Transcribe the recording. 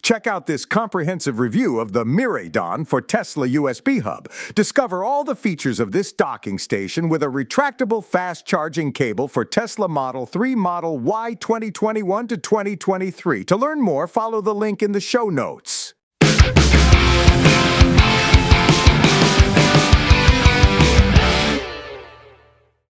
Check out this comprehensive review of the Miraidon for Tesla USB Hub. Discover all the features of this docking station with a retractable fast charging cable for Tesla Model 3 Model Y 2021 to 2023. To learn more, follow the link in the show notes.